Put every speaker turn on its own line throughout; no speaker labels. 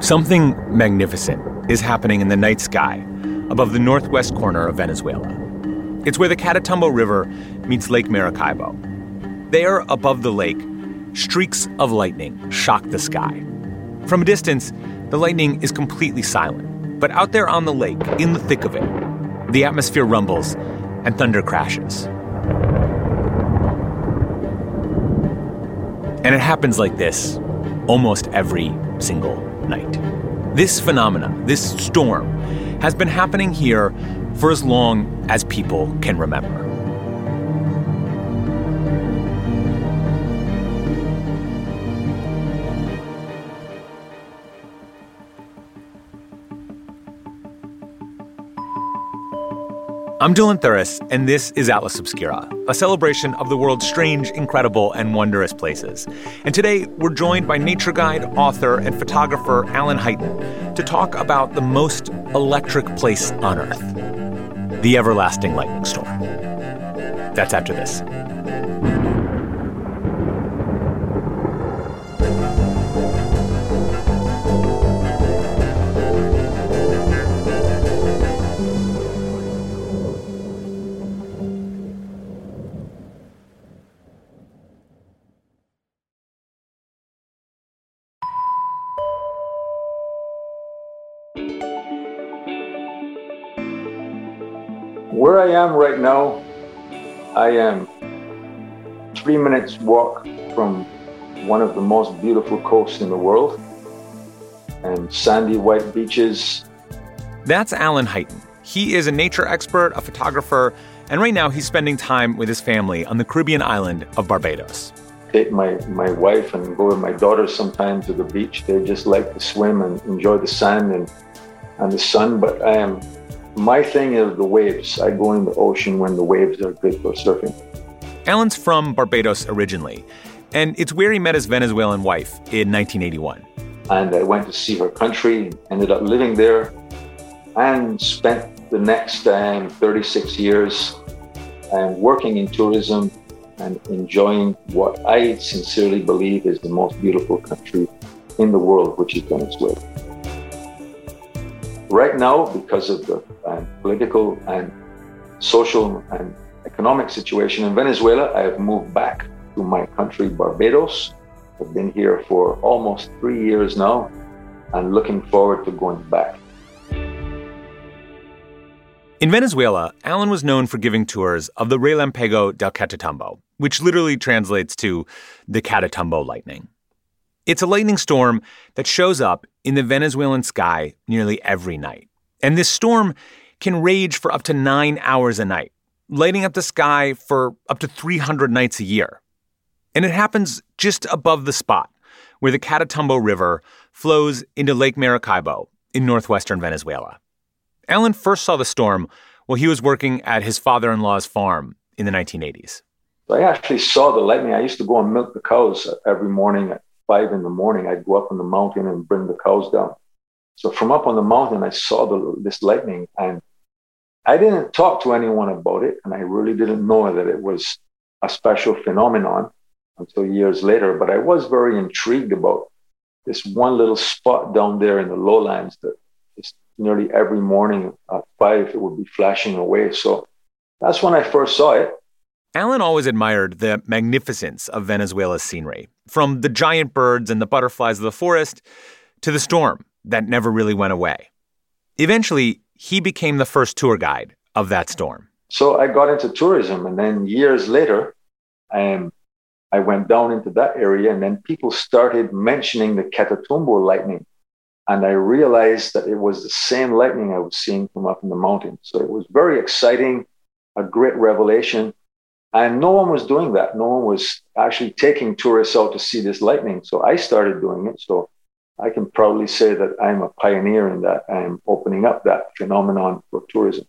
Something magnificent is happening in the night sky above the northwest corner of Venezuela. It's where the Catatumbo River meets Lake Maracaibo. There, above the lake, streaks of lightning shock the sky. From a distance, the lightning is completely silent. But out there on the lake, in the thick of it, the atmosphere rumbles and thunder crashes. And it happens like this almost every single night. This phenomena, this storm, has been happening here for as long as people can remember. I'm Dylan Thuras, and this is Atlas Obscura, a celebration of the world's strange, incredible, and wondrous places. And today, we're joined by nature guide, author, and photographer Alan Highton to talk about the most electric place on Earth the everlasting lightning storm. That's after this.
Where I am right now, I am three minutes walk from one of the most beautiful coasts in the world and sandy white beaches.
That's Alan Highton. He is a nature expert, a photographer, and right now he's spending time with his family on the Caribbean island of Barbados.
Take my, my wife and go with my daughters sometimes to the beach. They just like to swim and enjoy the sand and, and the sun, but I am my thing is the waves. I go in the ocean when the waves are good for surfing.
Alan's from Barbados originally, and it's where he met his Venezuelan wife in 1981.
And I went to see her country, ended up living there, and spent the next um, 36 years um, working in tourism and enjoying what I sincerely believe is the most beautiful country in the world, which is Venezuela. Right now, because of the uh, political and social and economic situation in Venezuela, I have moved back to my country, Barbados. I've been here for almost three years now and looking forward to going back.
In Venezuela, Alan was known for giving tours of the Relámpago del Catatumbo, which literally translates to the Catatumbo lightning. It's a lightning storm that shows up in the Venezuelan sky nearly every night. And this storm can rage for up to nine hours a night, lighting up the sky for up to 300 nights a year. And it happens just above the spot where the Catatumbo River flows into Lake Maracaibo in northwestern Venezuela. Alan first saw the storm while he was working at his father in law's farm in the 1980s.
I actually saw the lightning. I used to go and milk the cows every morning five in the morning. I'd go up on the mountain and bring the cows down. So from up on the mountain, I saw the, this lightning, and I didn't talk to anyone about it, and I really didn't know that it was a special phenomenon until years later. But I was very intrigued about this one little spot down there in the lowlands that just nearly every morning at five it would be flashing away. So that's when I first saw it.
Alan always admired the magnificence of Venezuela's scenery, from the giant birds and the butterflies of the forest to the storm that never really went away. Eventually, he became the first tour guide of that storm.
So I got into tourism, and then years later, um, I went down into that area, and then people started mentioning the Catatumbo lightning. And I realized that it was the same lightning I was seeing from up in the mountains. So it was very exciting, a great revelation. And no one was doing that. No one was actually taking tourists out to see this lightning. So I started doing it. So I can proudly say that I'm a pioneer in that. I'm opening up that phenomenon for tourism.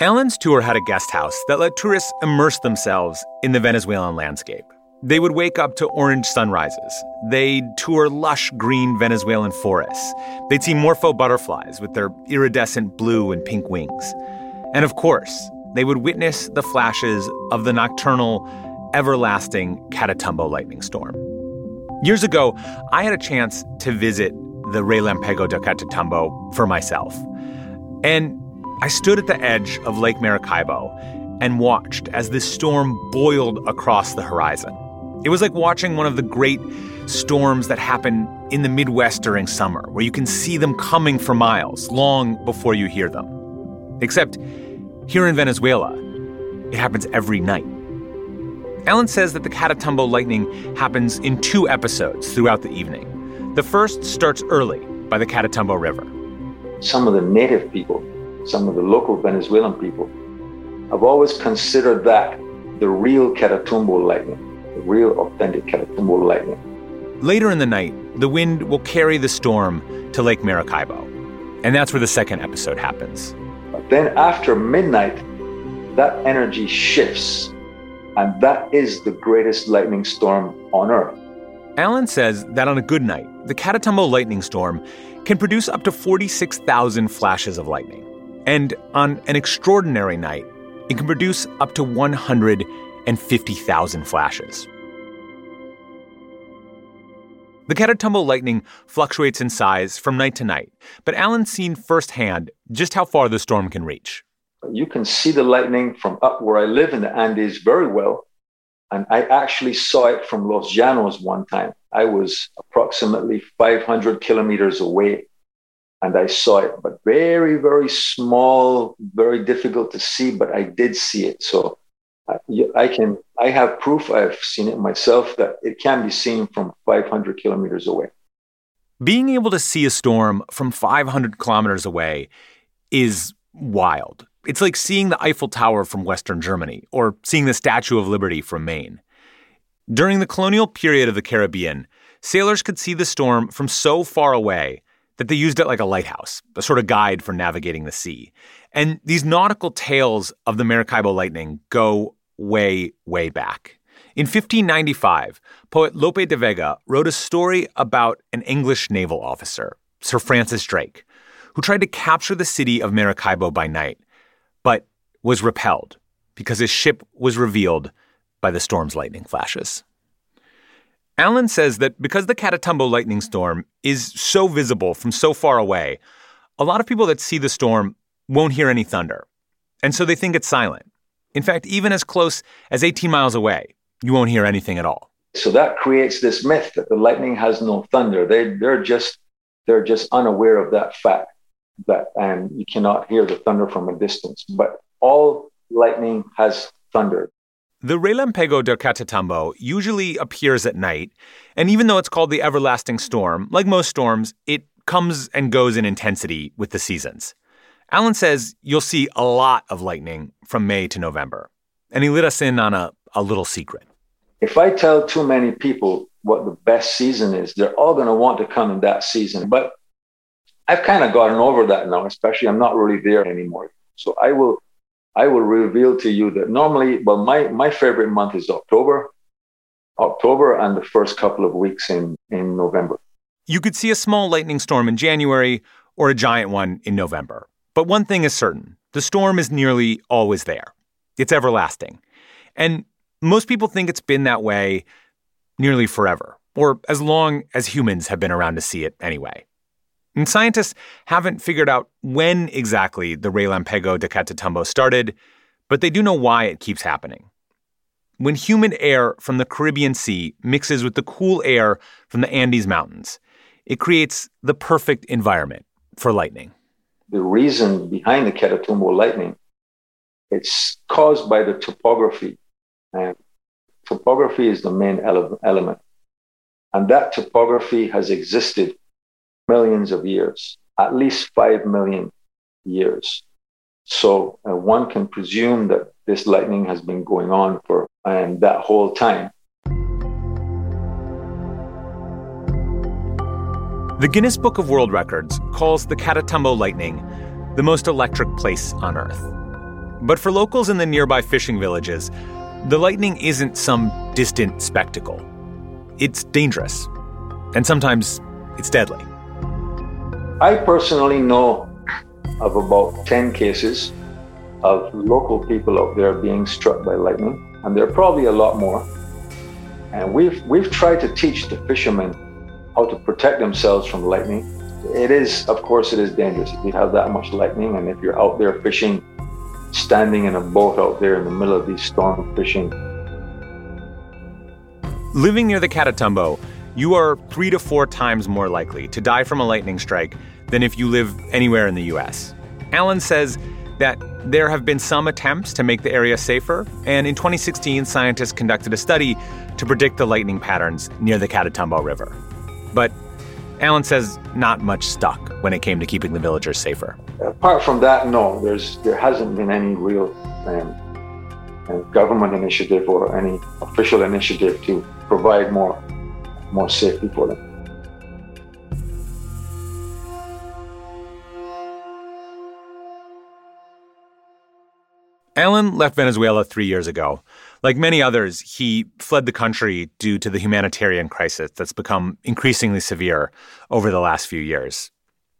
Alan's tour had a guest house that let tourists immerse themselves in the Venezuelan landscape. They would wake up to orange sunrises. They'd tour lush green Venezuelan forests. They'd see morpho butterflies with their iridescent blue and pink wings. And of course, they would witness the flashes of the nocturnal everlasting Catatumbo lightning storm. Years ago, I had a chance to visit the Relampago del Catatumbo for myself. And I stood at the edge of Lake Maracaibo and watched as this storm boiled across the horizon. It was like watching one of the great storms that happen in the Midwest during summer, where you can see them coming for miles long before you hear them. Except here in Venezuela, it happens every night. Alan says that the Catatumbo lightning happens in two episodes throughout the evening. The first starts early by the Catatumbo River.
Some of the native people, some of the local Venezuelan people, have always considered that the real Catatumbo lightning, the real authentic Catatumbo lightning.
Later in the night, the wind will carry the storm to Lake Maracaibo. And that's where the second episode happens.
Then after midnight, that energy shifts. And that is the greatest lightning storm on Earth.
Alan says that on a good night, the Catatumbo lightning storm can produce up to 46,000 flashes of lightning. And on an extraordinary night, it can produce up to 150,000 flashes. The Catatumbo lightning fluctuates in size from night to night, but Alan's seen firsthand just how far the storm can reach.
You can see the lightning from up where I live in the Andes very well. And I actually saw it from Los Llanos one time. I was approximately 500 kilometers away and I saw it, but very, very small, very difficult to see, but I did see it. So I can, I have proof, I've seen it myself, that it can be seen from 500 kilometers away.
Being able to see a storm from 500 kilometers away is wild. It's like seeing the Eiffel Tower from Western Germany or seeing the Statue of Liberty from Maine. During the colonial period of the Caribbean, sailors could see the storm from so far away that they used it like a lighthouse, a sort of guide for navigating the sea. And these nautical tales of the Maracaibo lightning go way, way back. In 1595, poet Lope de Vega wrote a story about an English naval officer, Sir Francis Drake, who tried to capture the city of Maracaibo by night, but was repelled because his ship was revealed by the storm's lightning flashes. Alan says that because the Catatumbo lightning storm is so visible from so far away, a lot of people that see the storm won't hear any thunder. And so they think it's silent. In fact, even as close as 18 miles away, you won't hear anything at all.
So that creates this myth that the lightning has no thunder. They, they're just they're just unaware of that fact that and you cannot hear the thunder from a distance. But all lightning has thunder.
The Relampago del Catatumbo usually appears at night, and even though it's called the everlasting storm, like most storms, it comes and goes in intensity with the seasons. Alan says you'll see a lot of lightning from May to November. And he let us in on a, a little secret.
If I tell too many people what the best season is, they're all going to want to come in that season. But I've kind of gotten over that now, especially I'm not really there anymore. So I will I will reveal to you that normally, well, my, my favorite month is October, October and the first couple of weeks in, in November.
You could see a small lightning storm in January or a giant one in November. But one thing is certain the storm is nearly always there. It's everlasting. And most people think it's been that way nearly forever, or as long as humans have been around to see it anyway. And scientists haven't figured out when exactly the Relampago de Catatumbo started, but they do know why it keeps happening. When humid air from the Caribbean Sea mixes with the cool air from the Andes Mountains, it creates the perfect environment for lightning
the reason behind the Catatumbo lightning, it's caused by the topography. And topography is the main ele- element. And that topography has existed millions of years, at least 5 million years. So uh, one can presume that this lightning has been going on for and that whole time.
The Guinness Book of World Records calls the Catatumbo Lightning the most electric place on Earth. But for locals in the nearby fishing villages, the lightning isn't some distant spectacle. It's dangerous, and sometimes it's deadly.
I personally know of about 10 cases of local people out there being struck by lightning, and there are probably a lot more. And we've we've tried to teach the fishermen how to protect themselves from lightning. It is, of course, it is dangerous if you have that much lightning, and if you're out there fishing, standing in a boat out there in the middle of these storm fishing.
Living near the Catatumbo, you are three to four times more likely to die from a lightning strike than if you live anywhere in the U.S. Alan says that there have been some attempts to make the area safer, and in 2016, scientists conducted a study to predict the lightning patterns near the Catatumbo River. But Alan says not much stuck when it came to keeping the villagers safer.
Apart from that, no, there's there hasn't been any real um, uh, government initiative or any official initiative to provide more more safety for them.
Alan left Venezuela three years ago. Like many others, he fled the country due to the humanitarian crisis that's become increasingly severe over the last few years.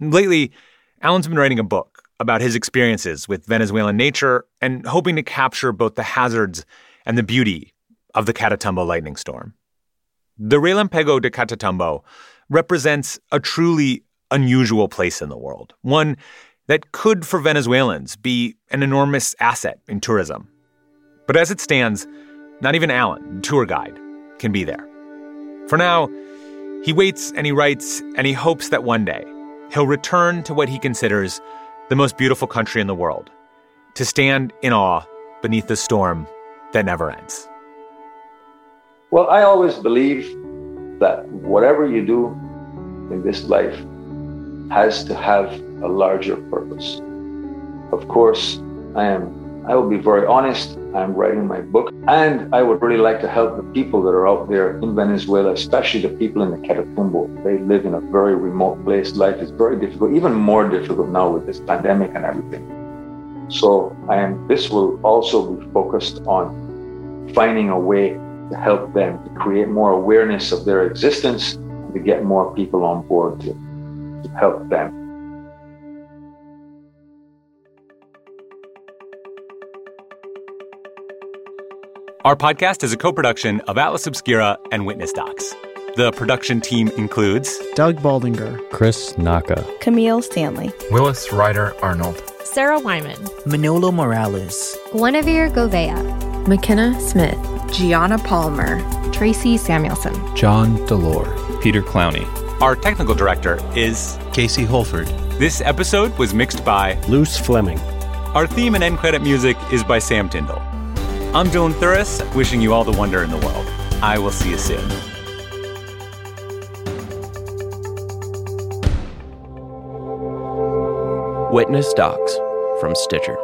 Lately, Alan's been writing a book about his experiences with Venezuelan nature and hoping to capture both the hazards and the beauty of the Catatumbo lightning storm. The Relampago de Catatumbo represents a truly unusual place in the world, one that could, for Venezuelans, be an enormous asset in tourism. But as it stands, not even Alan, the tour guide, can be there. For now, he waits and he writes and he hopes that one day he'll return to what he considers the most beautiful country in the world, to stand in awe beneath the storm that never ends.
Well, I always believe that whatever you do in this life has to have a larger purpose. Of course, I am I will be very honest. I'm writing my book and I would really like to help the people that are out there in Venezuela, especially the people in the Catatumbo. They live in a very remote place. Life is very difficult, even more difficult now with this pandemic and everything. So I am this will also be focused on finding a way to help them to create more awareness of their existence, to get more people on board to, to help them.
Our podcast is a co production of Atlas Obscura and Witness Docs. The production team includes
Doug Baldinger,
Chris Naka,
Camille Stanley,
Willis Ryder Arnold,
Sarah Wyman,
Manolo Morales,
Guinevere Govea,
McKenna Smith,
Gianna Palmer,
Tracy Samuelson,
John Delore,
Peter Clowney.
Our technical director is
Casey Holford.
This episode was mixed by
Luce Fleming.
Our theme and end credit music is by Sam Tyndall. I'm Dylan Thuras, wishing you all the wonder in the world. I will see you soon.
Witness Docs from Stitcher.